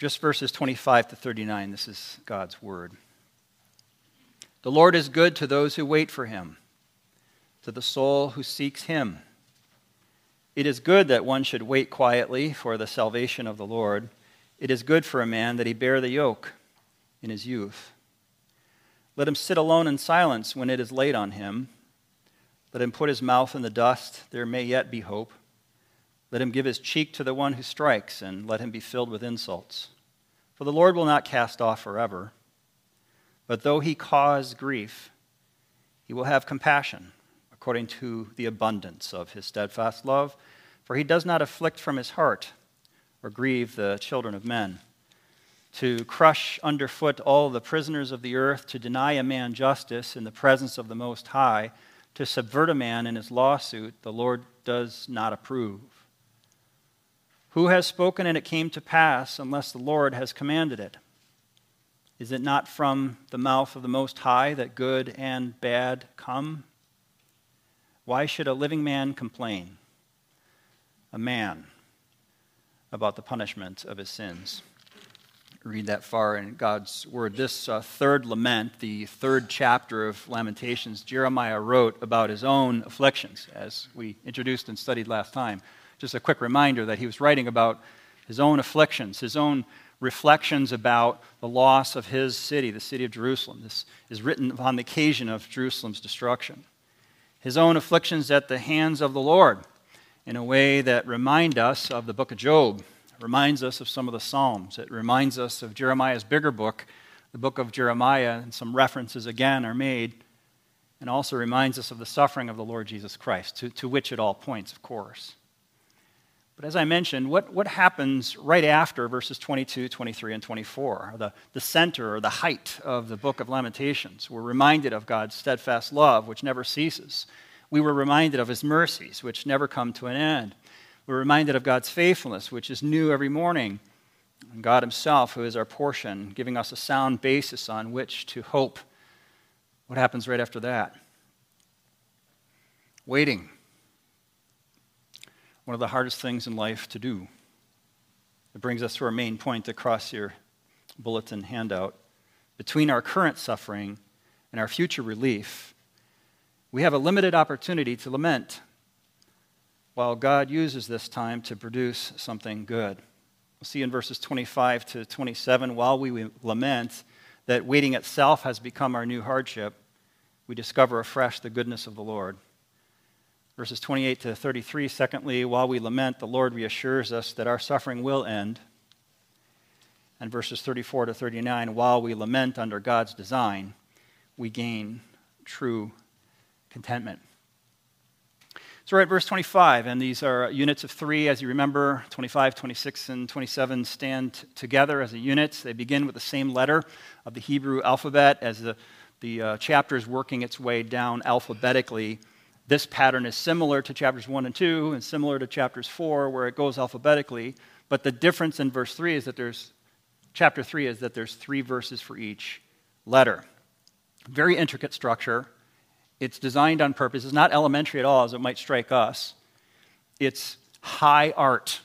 just verses 25 to 39. This is God's word. The Lord is good to those who wait for him, to the soul who seeks him. It is good that one should wait quietly for the salvation of the Lord. It is good for a man that he bear the yoke in his youth. Let him sit alone in silence when it is laid on him. Let him put his mouth in the dust, there may yet be hope. Let him give his cheek to the one who strikes, and let him be filled with insults. For the Lord will not cast off forever. But though he cause grief, he will have compassion, according to the abundance of his steadfast love. For he does not afflict from his heart or grieve the children of men. To crush underfoot all the prisoners of the earth, to deny a man justice in the presence of the Most High, to subvert a man in his lawsuit, the Lord does not approve. Who has spoken and it came to pass unless the Lord has commanded it? Is it not from the mouth of the Most High that good and bad come? Why should a living man complain? A man about the punishment of his sins. Read that far in God's word. This uh, third lament, the third chapter of Lamentations, Jeremiah wrote about his own afflictions, as we introduced and studied last time just a quick reminder that he was writing about his own afflictions, his own reflections about the loss of his city, the city of Jerusalem. This is written on the occasion of Jerusalem's destruction. His own afflictions at the hands of the Lord in a way that remind us of the book of Job, it reminds us of some of the Psalms. It reminds us of Jeremiah's bigger book, the book of Jeremiah, and some references again are made, and also reminds us of the suffering of the Lord Jesus Christ, to, to which it all points, of course. But as I mentioned, what, what happens right after verses 22, 23, and 24? The, the center or the height of the book of Lamentations. We're reminded of God's steadfast love, which never ceases. We were reminded of his mercies, which never come to an end. We're reminded of God's faithfulness, which is new every morning. And God himself, who is our portion, giving us a sound basis on which to hope. What happens right after that? Waiting one of the hardest things in life to do. It brings us to our main point across your bulletin handout. Between our current suffering and our future relief, we have a limited opportunity to lament, while God uses this time to produce something good. We'll see in verses 25 to 27, while we lament that waiting itself has become our new hardship, we discover afresh the goodness of the Lord. Verses 28 to 33, secondly, while we lament, the Lord reassures us that our suffering will end. And verses 34 to 39, while we lament under God's design, we gain true contentment. So we're at verse 25, and these are units of three. As you remember, 25, 26, and 27 stand together as a unit. They begin with the same letter of the Hebrew alphabet as the, the uh, chapter is working its way down alphabetically this pattern is similar to chapters 1 and 2 and similar to chapters 4 where it goes alphabetically, but the difference in verse 3 is that there's chapter 3 is that there's 3 verses for each letter. Very intricate structure. It's designed on purpose. It's not elementary at all as it might strike us. It's high art.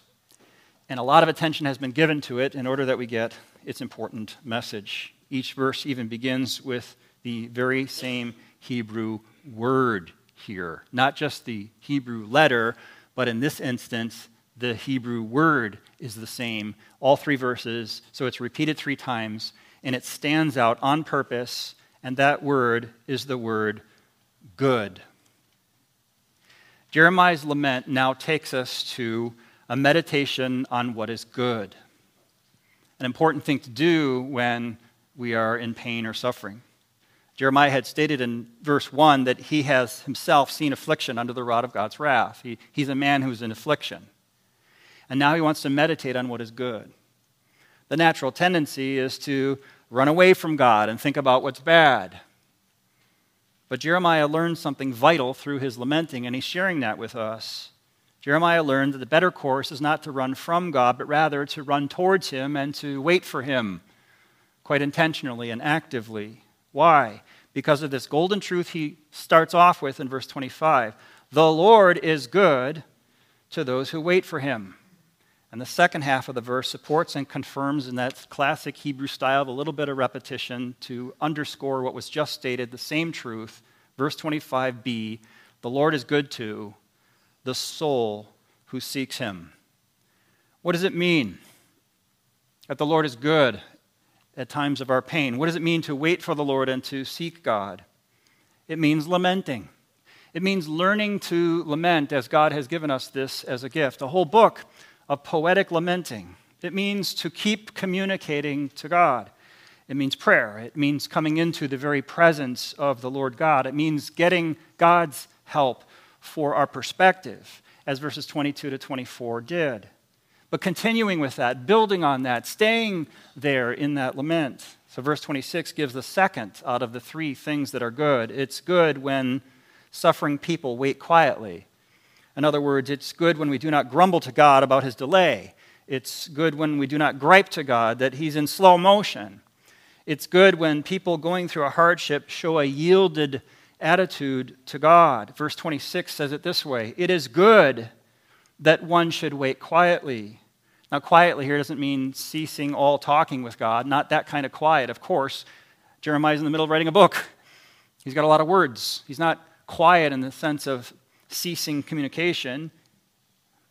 And a lot of attention has been given to it in order that we get its important message. Each verse even begins with the very same Hebrew word here. Not just the Hebrew letter, but in this instance, the Hebrew word is the same. All three verses, so it's repeated three times, and it stands out on purpose, and that word is the word good. Jeremiah's lament now takes us to a meditation on what is good. An important thing to do when we are in pain or suffering. Jeremiah had stated in verse 1 that he has himself seen affliction under the rod of God's wrath. He, he's a man who's in affliction. And now he wants to meditate on what is good. The natural tendency is to run away from God and think about what's bad. But Jeremiah learned something vital through his lamenting, and he's sharing that with us. Jeremiah learned that the better course is not to run from God, but rather to run towards Him and to wait for Him, quite intentionally and actively. Why? Because of this golden truth he starts off with in verse 25 The Lord is good to those who wait for him. And the second half of the verse supports and confirms in that classic Hebrew style a little bit of repetition to underscore what was just stated, the same truth. Verse 25b The Lord is good to the soul who seeks him. What does it mean that the Lord is good at times of our pain? What does it mean to wait for the Lord and to seek God? It means lamenting. It means learning to lament as God has given us this as a gift. A whole book of poetic lamenting. It means to keep communicating to God. It means prayer. It means coming into the very presence of the Lord God. It means getting God's help for our perspective, as verses 22 to 24 did. But continuing with that, building on that, staying there in that lament. So, verse 26 gives the second out of the three things that are good. It's good when suffering people wait quietly. In other words, it's good when we do not grumble to God about his delay. It's good when we do not gripe to God that he's in slow motion. It's good when people going through a hardship show a yielded attitude to God. Verse 26 says it this way It is good that one should wait quietly. Now, quietly here doesn't mean ceasing all talking with God, not that kind of quiet, of course. Jeremiah's in the middle of writing a book. He's got a lot of words. He's not quiet in the sense of ceasing communication.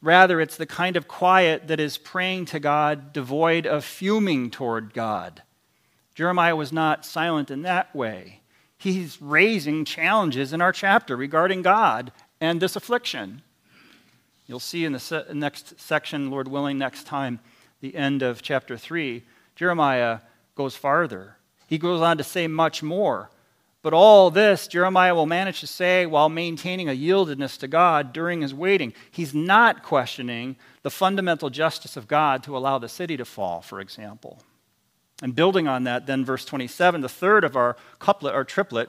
Rather, it's the kind of quiet that is praying to God, devoid of fuming toward God. Jeremiah was not silent in that way. He's raising challenges in our chapter regarding God and this affliction. You'll see in the se- next section, Lord willing, next time, the end of chapter 3, Jeremiah goes farther. He goes on to say much more. But all this, Jeremiah will manage to say while maintaining a yieldedness to God during his waiting. He's not questioning the fundamental justice of God to allow the city to fall, for example. And building on that, then, verse 27, the third of our couplet, our triplet,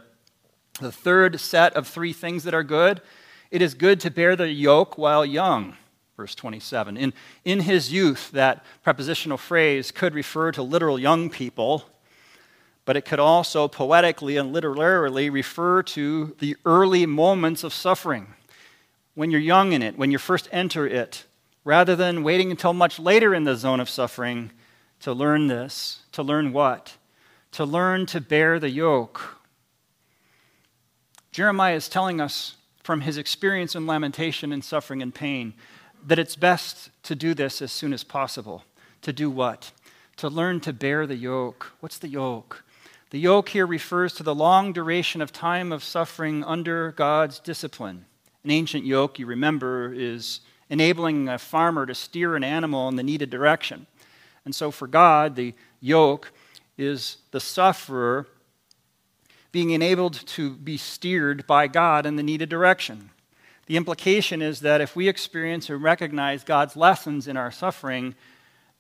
the third set of three things that are good, it is good to bear the yoke while young. Verse 27. In, in his youth, that prepositional phrase could refer to literal young people but it could also poetically and literarily refer to the early moments of suffering. When you're young in it, when you first enter it, rather than waiting until much later in the zone of suffering to learn this. To learn what? To learn to bear the yoke. Jeremiah is telling us from his experience in lamentation and suffering and pain that it's best to do this as soon as possible. To do what? To learn to bear the yoke. What's the yoke? The yoke here refers to the long duration of time of suffering under God's discipline. An ancient yoke, you remember, is enabling a farmer to steer an animal in the needed direction. And so for God, the yoke is the sufferer being enabled to be steered by God in the needed direction. The implication is that if we experience and recognize God's lessons in our suffering,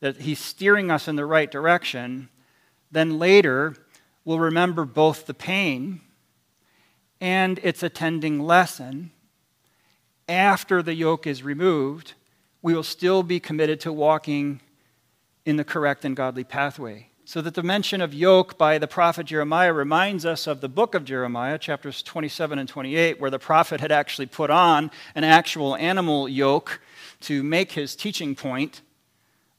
that He's steering us in the right direction, then later we'll remember both the pain and its attending lesson. After the yoke is removed, we will still be committed to walking in the correct and godly pathway. So that the mention of yoke by the prophet Jeremiah reminds us of the book of Jeremiah, chapters 27 and 28, where the prophet had actually put on an actual animal yoke to make his teaching point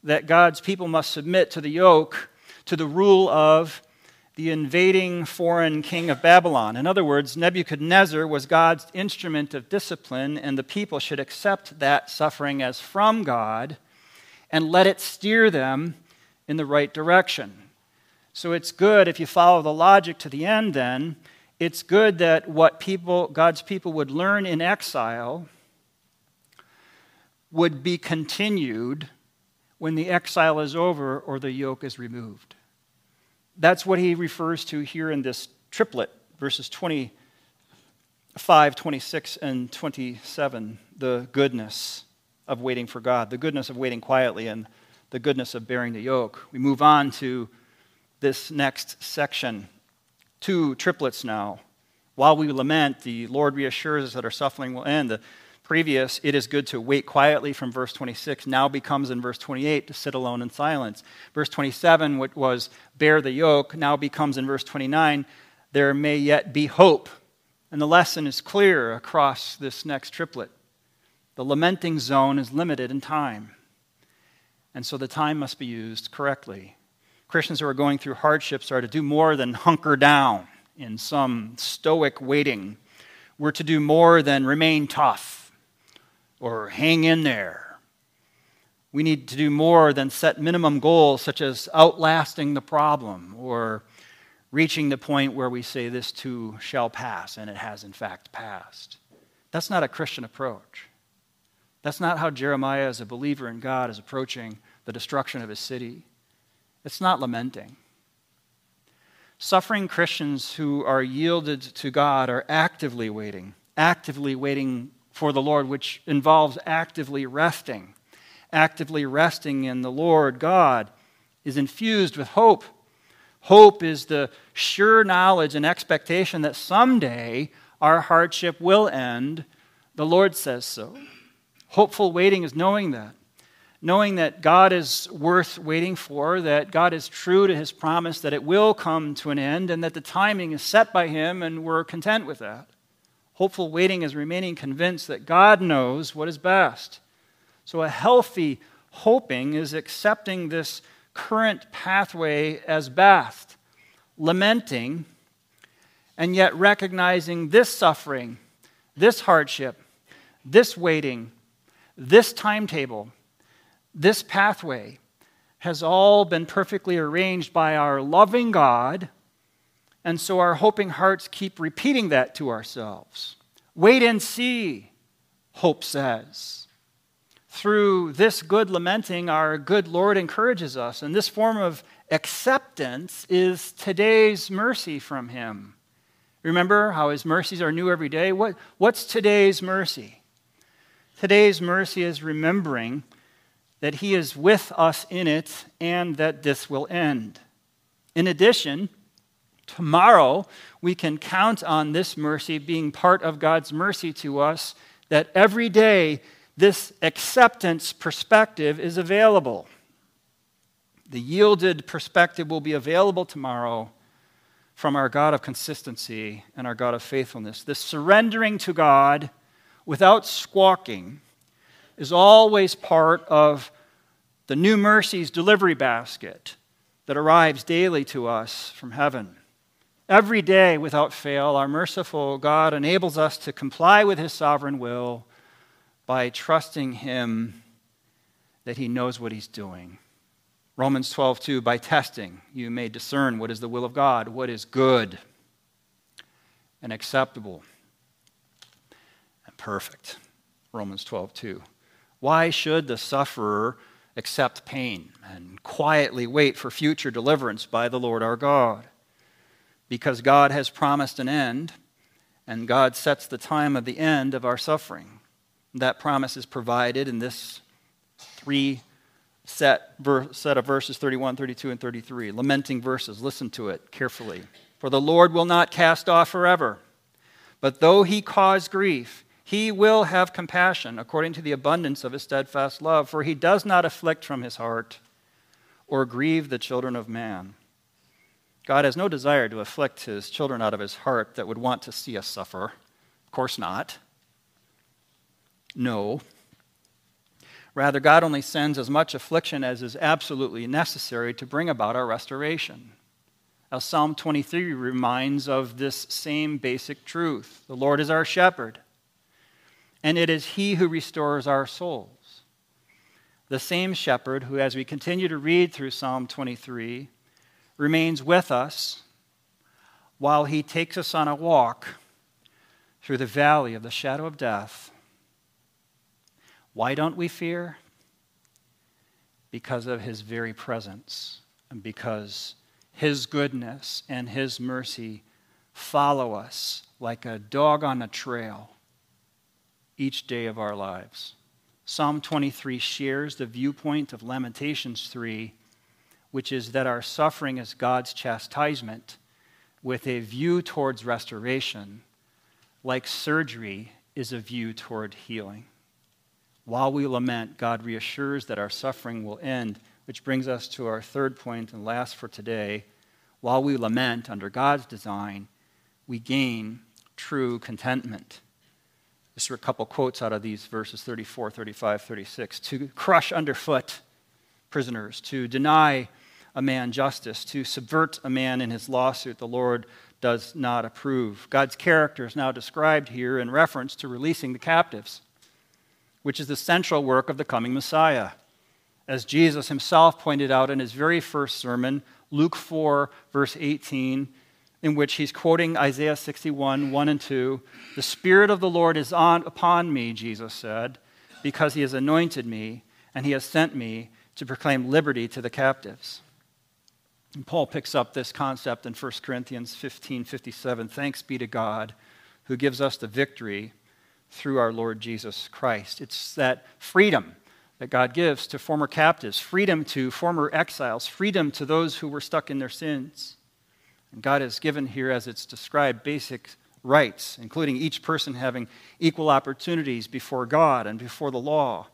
that God's people must submit to the yoke, to the rule of the invading foreign king of Babylon. In other words, Nebuchadnezzar was God's instrument of discipline, and the people should accept that suffering as from God and let it steer them in the right direction. So it's good if you follow the logic to the end, then, it's good that what people, God's people would learn in exile would be continued when the exile is over or the yoke is removed. That's what he refers to here in this triplet, verses 25, 26, and 27 the goodness of waiting for God, the goodness of waiting quietly, and the goodness of bearing the yoke. We move on to this next section. Two triplets now. While we lament, the Lord reassures us that our suffering will end. The previous, it is good to wait quietly from verse 26, now becomes in verse 28 to sit alone in silence. Verse 27, which was bear the yoke, now becomes in verse 29, there may yet be hope. And the lesson is clear across this next triplet. The lamenting zone is limited in time. And so the time must be used correctly. Christians who are going through hardships are to do more than hunker down in some stoic waiting. We're to do more than remain tough or hang in there. We need to do more than set minimum goals such as outlasting the problem or reaching the point where we say this too shall pass, and it has in fact passed. That's not a Christian approach. That's not how Jeremiah, as a believer in God, is approaching the destruction of his city. It's not lamenting. Suffering Christians who are yielded to God are actively waiting, actively waiting for the Lord, which involves actively resting. Actively resting in the Lord God is infused with hope. Hope is the sure knowledge and expectation that someday our hardship will end. The Lord says so. Hopeful waiting is knowing that knowing that God is worth waiting for, that God is true to his promise, that it will come to an end, and that the timing is set by him, and we're content with that. Hopeful waiting is remaining convinced that God knows what is best. So, a healthy hoping is accepting this current pathway as best, lamenting, and yet recognizing this suffering, this hardship, this waiting, this timetable this pathway has all been perfectly arranged by our loving God, and so our hoping hearts keep repeating that to ourselves. Wait and see, hope says. Through this good lamenting, our good Lord encourages us, and this form of acceptance is today's mercy from Him. Remember how His mercies are new every day? What, what's today's mercy? Today's mercy is remembering that He is with us in it and that this will end. In addition, tomorrow we can count on this mercy being part of God's mercy to us, that every day this acceptance perspective is available. The yielded perspective will be available tomorrow from our God of consistency and our God of faithfulness. This surrendering to God without squawking is always part of the new mercies delivery basket that arrives daily to us from heaven. Every day, without fail, our merciful God enables us to comply with his sovereign will by trusting him that he knows what he's doing. Romans 12, 2, by testing, you may discern what is the will of God, what is good and acceptable and perfect. Romans 12, 2. Why should the sufferer accept pain and quietly wait for future deliverance by the Lord our God? Because God has promised an end, and God sets the time of the end of our suffering. That promise is provided in this three set, set of verses 31, 32, and 33. Lamenting verses. Listen to it carefully. For the Lord will not cast off forever, but though he cause grief, he will have compassion according to the abundance of his steadfast love, for he does not afflict from his heart or grieve the children of man. God has no desire to afflict his children out of his heart that would want to see us suffer. Of course not. No. Rather, God only sends as much affliction as is absolutely necessary to bring about our restoration. Now, Psalm 23 reminds of this same basic truth The Lord is our shepherd and it is He who restores our souls. The same shepherd who, as we continue to read through Psalm 23, remains with us while He takes us on a walk through the valley of the shadow of death. Why don't we fear? Because of His very presence and because His goodness and His mercy follow us like a dog on a trail each day of our lives. Psalm 23 shares the viewpoint of Lamentations 3, which is that our suffering is God's chastisement with a view towards restoration, like surgery is a view toward healing. While we lament, God reassures that our suffering will end, which brings us to our third point and last for today. While we lament under God's design, we gain true contentment. Just a couple quotes out of these verses 34, 35, 36. To crush underfoot prisoners, to deny a man justice, to subvert a man in his lawsuit. The Lord does not approve. God's character is now described here in reference to releasing the captives, which is the central work of the coming Messiah. As Jesus himself pointed out in his very first sermon, Luke 4, verse 18, in which he's quoting Isaiah 61, 1 and 2. The Spirit of the Lord is on, upon me, Jesus said, because he has anointed me, and he has sent me to proclaim liberty to the captives. And Paul picks up this concept in 1 Corinthians 15 57. Thanks be to God who gives us the victory through our Lord Jesus Christ. It's that freedom that God gives to former captives, freedom to former exiles, freedom to those who were stuck in their sins. And God has given here, as it's described, basic rights, including each person having equal opportunities before God and before the law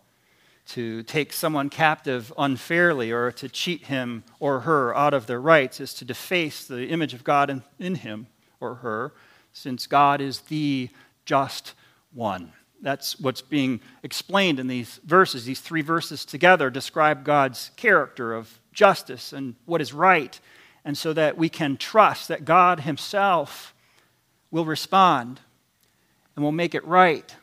to take someone captive unfairly or to cheat him or her out of their rights is to deface the image of God in, in him or her, since God is the just one. That's what's being explained in these verses. These three verses together describe God's character of justice and what is right, and so that we can trust that God Himself will respond and will make it right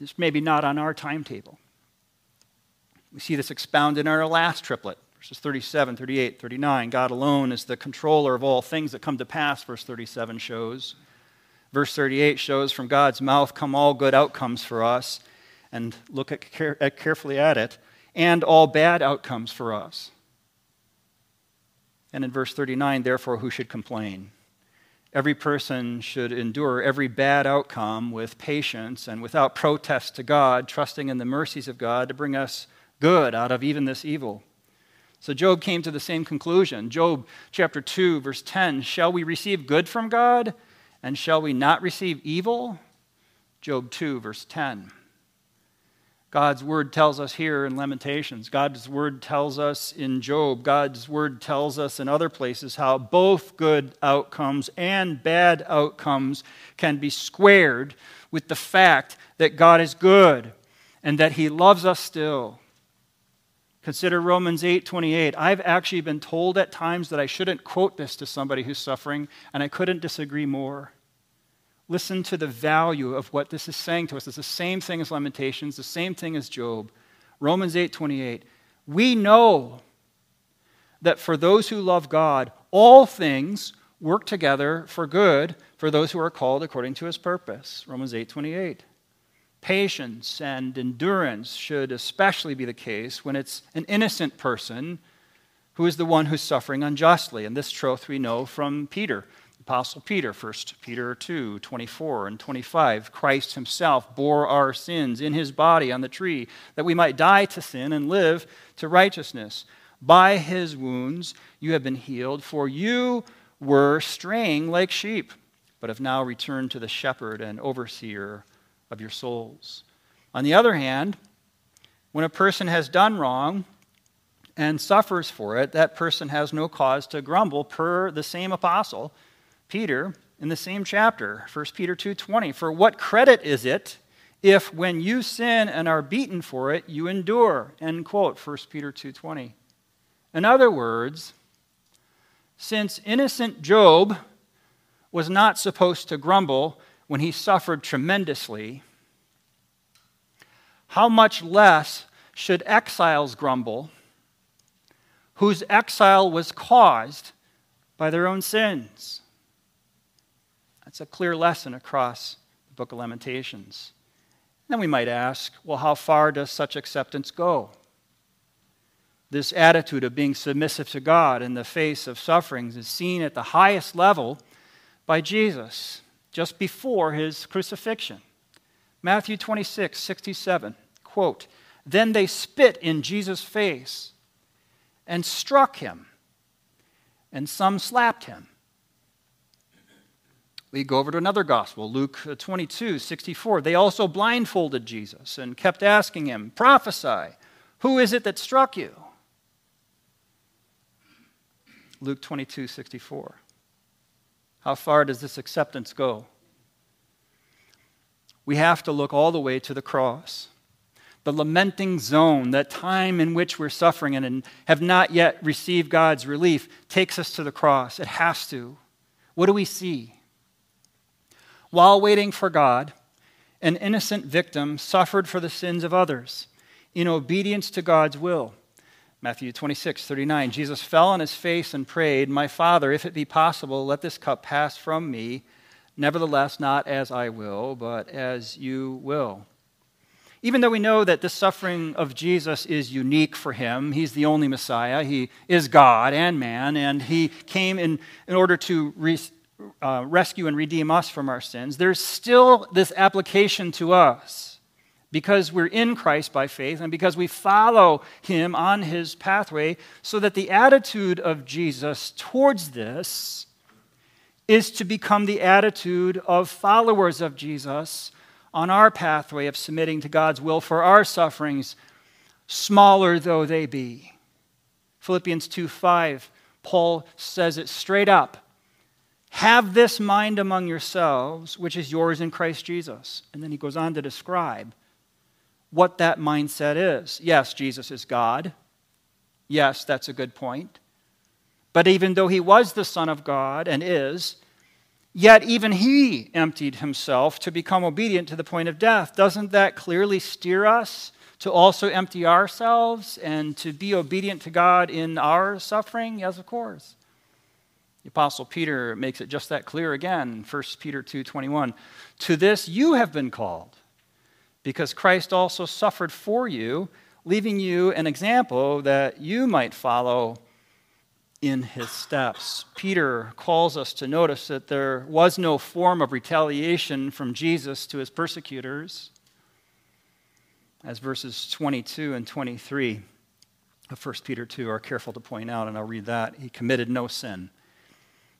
this may be not on our timetable. We see this expounded in our last triplet, verses 37, 38, 39. God alone is the controller of all things that come to pass, verse 37 shows. Verse 38 shows from God's mouth come all good outcomes for us, and look at, at carefully at it, and all bad outcomes for us. And in verse 39, therefore, who should complain? Every person should endure every bad outcome with patience and without protest to God, trusting in the mercies of God to bring us good out of even this evil. So Job came to the same conclusion. Job chapter 2, verse 10 Shall we receive good from God, and shall we not receive evil? Job 2, verse 10. God's word tells us here in Lamentations. God's word tells us in Job. God's word tells us in other places how both good outcomes and bad outcomes can be squared with the fact that God is good and that he loves us still. Consider Romans 8:28. I've actually been told at times that I shouldn't quote this to somebody who's suffering, and I couldn't disagree more. Listen to the value of what this is saying to us. It's the same thing as Lamentations, the same thing as Job. Romans 8:28. We know that for those who love God, all things work together for good for those who are called according to his purpose. Romans 8:28. Patience and endurance should especially be the case when it's an innocent person who is the one who's suffering unjustly. And this truth we know from Peter. Apostle Peter, 1 Peter 2 24 and 25. Christ himself bore our sins in his body on the tree, that we might die to sin and live to righteousness. By his wounds you have been healed, for you were straying like sheep, but have now returned to the shepherd and overseer of your souls. On the other hand, when a person has done wrong, and suffers for it, that person has no cause to grumble, per the same apostle Peter in the same chapter, 1 Peter 2:20, "For what credit is it if when you sin and are beaten for it, you endure?" End quote, 1 Peter 2:20. In other words, since innocent Job was not supposed to grumble when he suffered tremendously, how much less should exiles grumble whose exile was caused by their own sins? That's a clear lesson across the book of Lamentations. Then we might ask, well, how far does such acceptance go? This attitude of being submissive to God in the face of sufferings is seen at the highest level by Jesus just before his crucifixion. Matthew 26, 67, quote, Then they spit in Jesus' face and struck him, and some slapped him. We go over to another gospel, Luke uh, 22, 64. They also blindfolded Jesus and kept asking him, Prophesy, who is it that struck you? Luke 22, 64. How far does this acceptance go? We have to look all the way to the cross. the lamenting zone, that time in which we're suffering and have not yet received God's relief, takes us to the cross. It has to. What do we see? While waiting for God, an innocent victim suffered for the sins of others in obedience to God's will. Matthew 26, 39. Jesus fell on his face and prayed, My Father, if it be possible, let this cup pass from me. Nevertheless, not as I will, but as you will. Even though we know that the suffering of Jesus is unique for him, he's the only Messiah, he is God and man, and he came in, in order to re, uh, rescue and redeem us from our sins, there's still this application to us because we're in Christ by faith and because we follow him on his pathway, so that the attitude of Jesus towards this is to become the attitude of followers of Jesus on our pathway of submitting to God's will for our sufferings, smaller though they be. Philippians 2 5, Paul says it straight up. Have this mind among yourselves, which is yours in Christ Jesus. And then he goes on to describe what that mindset is. Yes, Jesus is God. Yes, that's a good point. But even though he was the Son of God and is, Yet even he emptied himself to become obedient to the point of death. Doesn't that clearly steer us to also empty ourselves and to be obedient to God in our suffering? Yes, of course. The apostle Peter makes it just that clear again, 1 Peter 2:21. To this you have been called, because Christ also suffered for you, leaving you an example that you might follow in his steps. Peter calls us to notice that there was no form of retaliation from Jesus to his persecutors, as verses 22 and 23 of 1 Peter 2 are careful to point out, and I'll read that. He committed no sin.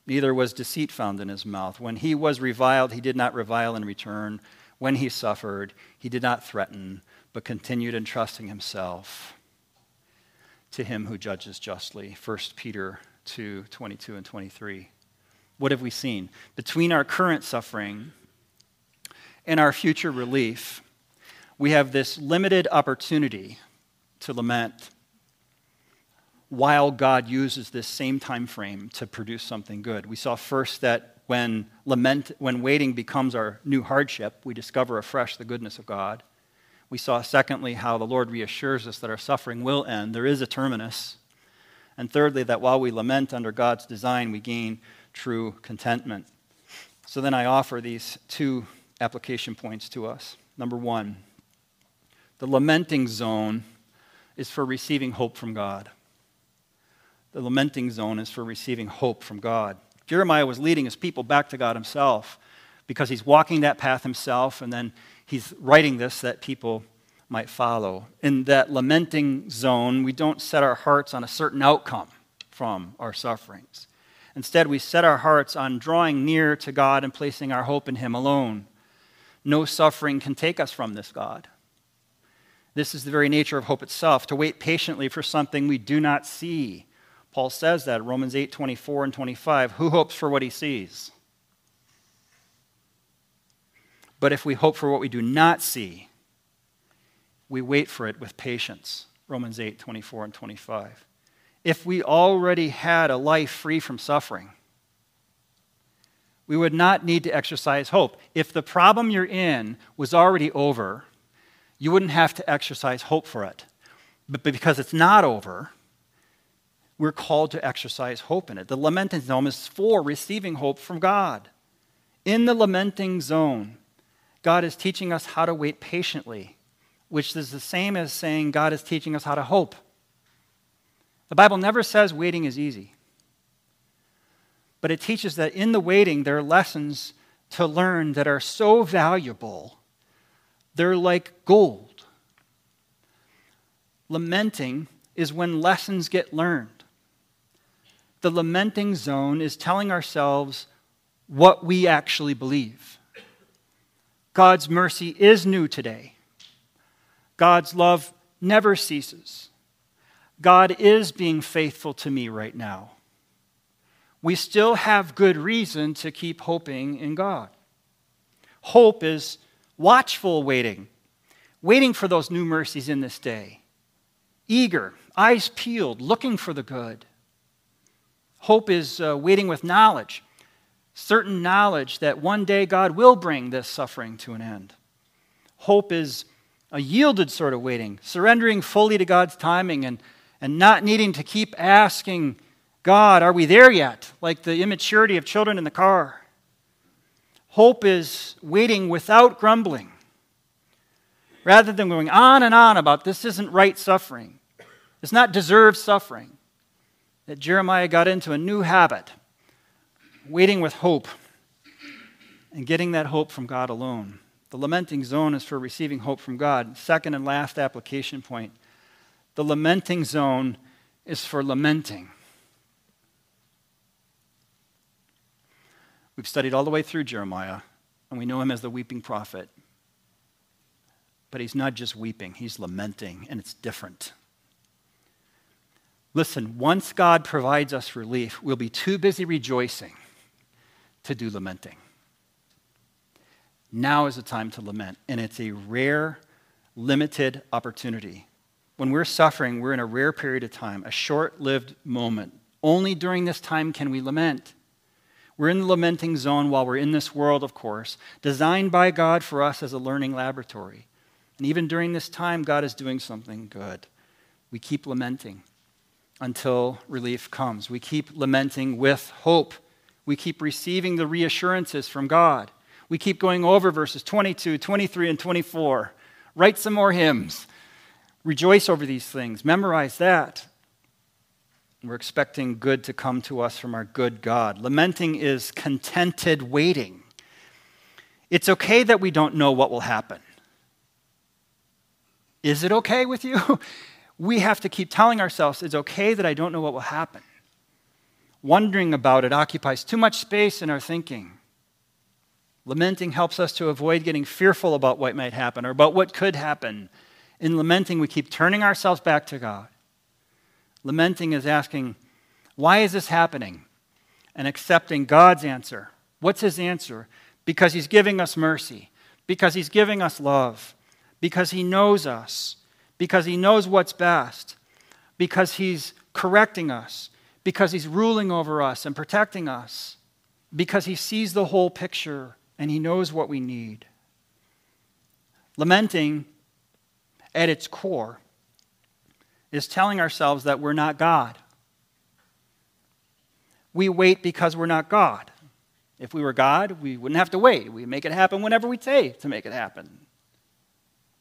Neither was deceit found in his mouth. When he was reviled, he did not revile in return. When he suffered, he did not threaten, but continued entrusting himself to him who judges justly. 1 Peter 2 22 and 23. What have we seen? Between our current suffering and our future relief, we have this limited opportunity to lament while God uses this same time frame to produce something good. We saw first that when lament when waiting becomes our new hardship, we discover afresh the goodness of God. We saw, secondly, how the Lord reassures us that our suffering will end. There is a terminus. And thirdly, that while we lament under God's design, we gain true contentment. So then I offer these two application points to us. Number one, the lamenting zone is for receiving hope from God. The lamenting zone is for receiving hope from God. Jeremiah was leading his people back to God himself because he's walking that path himself, and then he's writing this that people might follow. In that lamenting zone, we don't set our hearts on a certain outcome from our sufferings. Instead, we set our hearts on drawing near to God and placing our hope in Him alone. No suffering can take us from this God. This is the very nature of hope itself, to wait patiently for something we do not see. Paul says that Romans 8 24 and 25. Who hopes for what he sees? But if we hope for what we do not see, we wait for it with patience. Romans 8, 24 and 25. If we already had a life free from suffering, we would not need to exercise hope. If the problem you're in was already over, you wouldn't have to exercise hope for it. But because it's not over, we're called to exercise hope in it. The lamenting zone is for receiving hope from God. In the lamenting zone, God is teaching us how to wait patiently, which is the same as saying God is teaching us how to hope. The Bible never says waiting is easy, but it teaches that in the waiting, there are lessons to learn that are so valuable, they're like gold. Lamenting is when lessons get learned. The lamenting zone is telling ourselves what we actually believe. God's mercy is new today. God's love never ceases. God is being faithful to me right now. We still have good reason to keep hoping in God. Hope is watchful waiting. waiting for those new mercies in this day, eager, eyes peeled, looking for the good. Hope is uh, waiting with knowledge, certain knowledge that one day God will bring this suffering to an end. Hope is a yielded sort of waiting, surrendering fully to God's timing and, and not needing to keep asking God, are we there yet? Like the immaturity of children in the car. Hope is waiting without grumbling. Rather than going on and on about this isn't right suffering, it's not deserved suffering, that Jeremiah got into a new habit, waiting with hope and getting that hope from God alone. The lamenting zone is for receiving hope from God. Second and last application point the lamenting zone is for lamenting. We've studied all the way through Jeremiah, and we know him as the weeping prophet. But he's not just weeping, he's lamenting, and it's different. Listen, once God provides us relief, we'll be too busy rejoicing to do lamenting. Now is the time to lament, and it's a rare, limited opportunity. When we're suffering, we're in a rare period of time, a short lived moment. Only during this time can we lament. We're in the lamenting zone while we're in this world, of course, designed by God for us as a learning laboratory. And even during this time, God is doing something good. We keep lamenting until relief comes. We keep lamenting with hope. We keep receiving the reassurances from God. We keep going over verses 22, 23, and 24. Write some more hymns. Rejoice over these things. Memorize that. We're expecting good to come to us from our good God. Lamenting is contented waiting. It's okay that we don't know what will happen. Is it okay with you? We have to keep telling ourselves it's okay that I don't know what will happen. Wondering about it occupies too much space in our thinking. Lamenting helps us to avoid getting fearful about what might happen or about what could happen. In lamenting, we keep turning ourselves back to God. Lamenting is asking, Why is this happening? and accepting God's answer. What's His answer? Because He's giving us mercy, because He's giving us love, because He knows us, because He knows what's best, because He's correcting us, because He's ruling over us and protecting us, because He sees the whole picture and He knows what we need. Lamenting, at its core, is telling ourselves that we're not God. We wait because we're not God. If we were God, we wouldn't have to wait. We make it happen whenever we say to make it happen.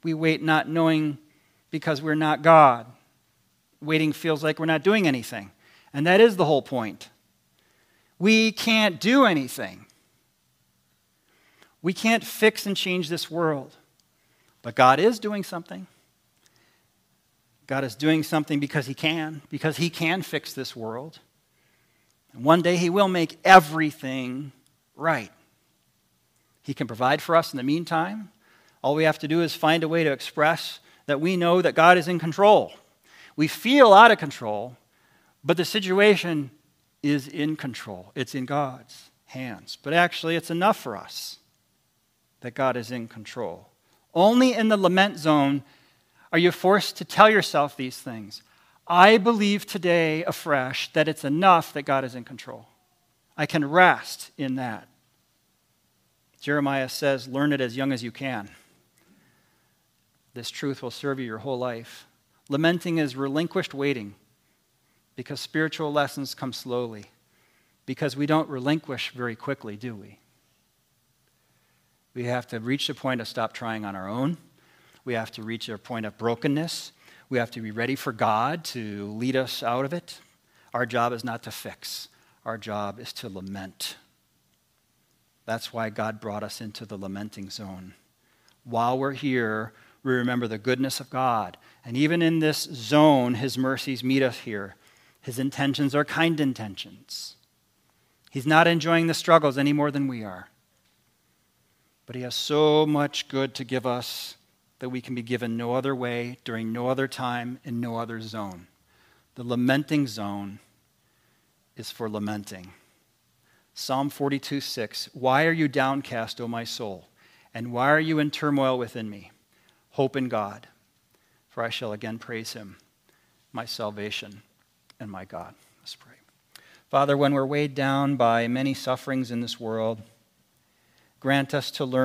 We wait not knowing because we're not God. Waiting feels like we're not doing anything. And that is the whole point. We can't do anything. We can't fix and change this world. But God is doing something. God is doing something because He can, because He can fix this world. And one day He will make everything right. He can provide for us in the meantime. All we have to do is find a way to express that we know that God is in control. We feel out of control, but the situation is in control. It's in God's hands. But actually, it's enough for us that God is in control. Only in the lament zone are you forced to tell yourself these things. I believe today afresh that it's enough that God is in control. I can rest in that. Jeremiah says, Learn it as young as you can. This truth will serve you your whole life. Lamenting is relinquished waiting because spiritual lessons come slowly, because we don't relinquish very quickly, do we? We have to reach the point of stop trying on our own. We have to reach a point of brokenness. We have to be ready for God to lead us out of it. Our job is not to fix, our job is to lament. That's why God brought us into the lamenting zone. While we're here, we remember the goodness of God. And even in this zone, His mercies meet us here. His intentions are kind intentions. He's not enjoying the struggles any more than we are. But He has so much good to give us that we can be given no other way, during no other time, in no other zone. The lamenting zone is for lamenting. Psalm 42 6 Why are you downcast, O my soul? And why are you in turmoil within me? Hope in God, for I shall again praise him, my salvation and my God. Let's pray. Father, when we're weighed down by many sufferings in this world, grant us to learn.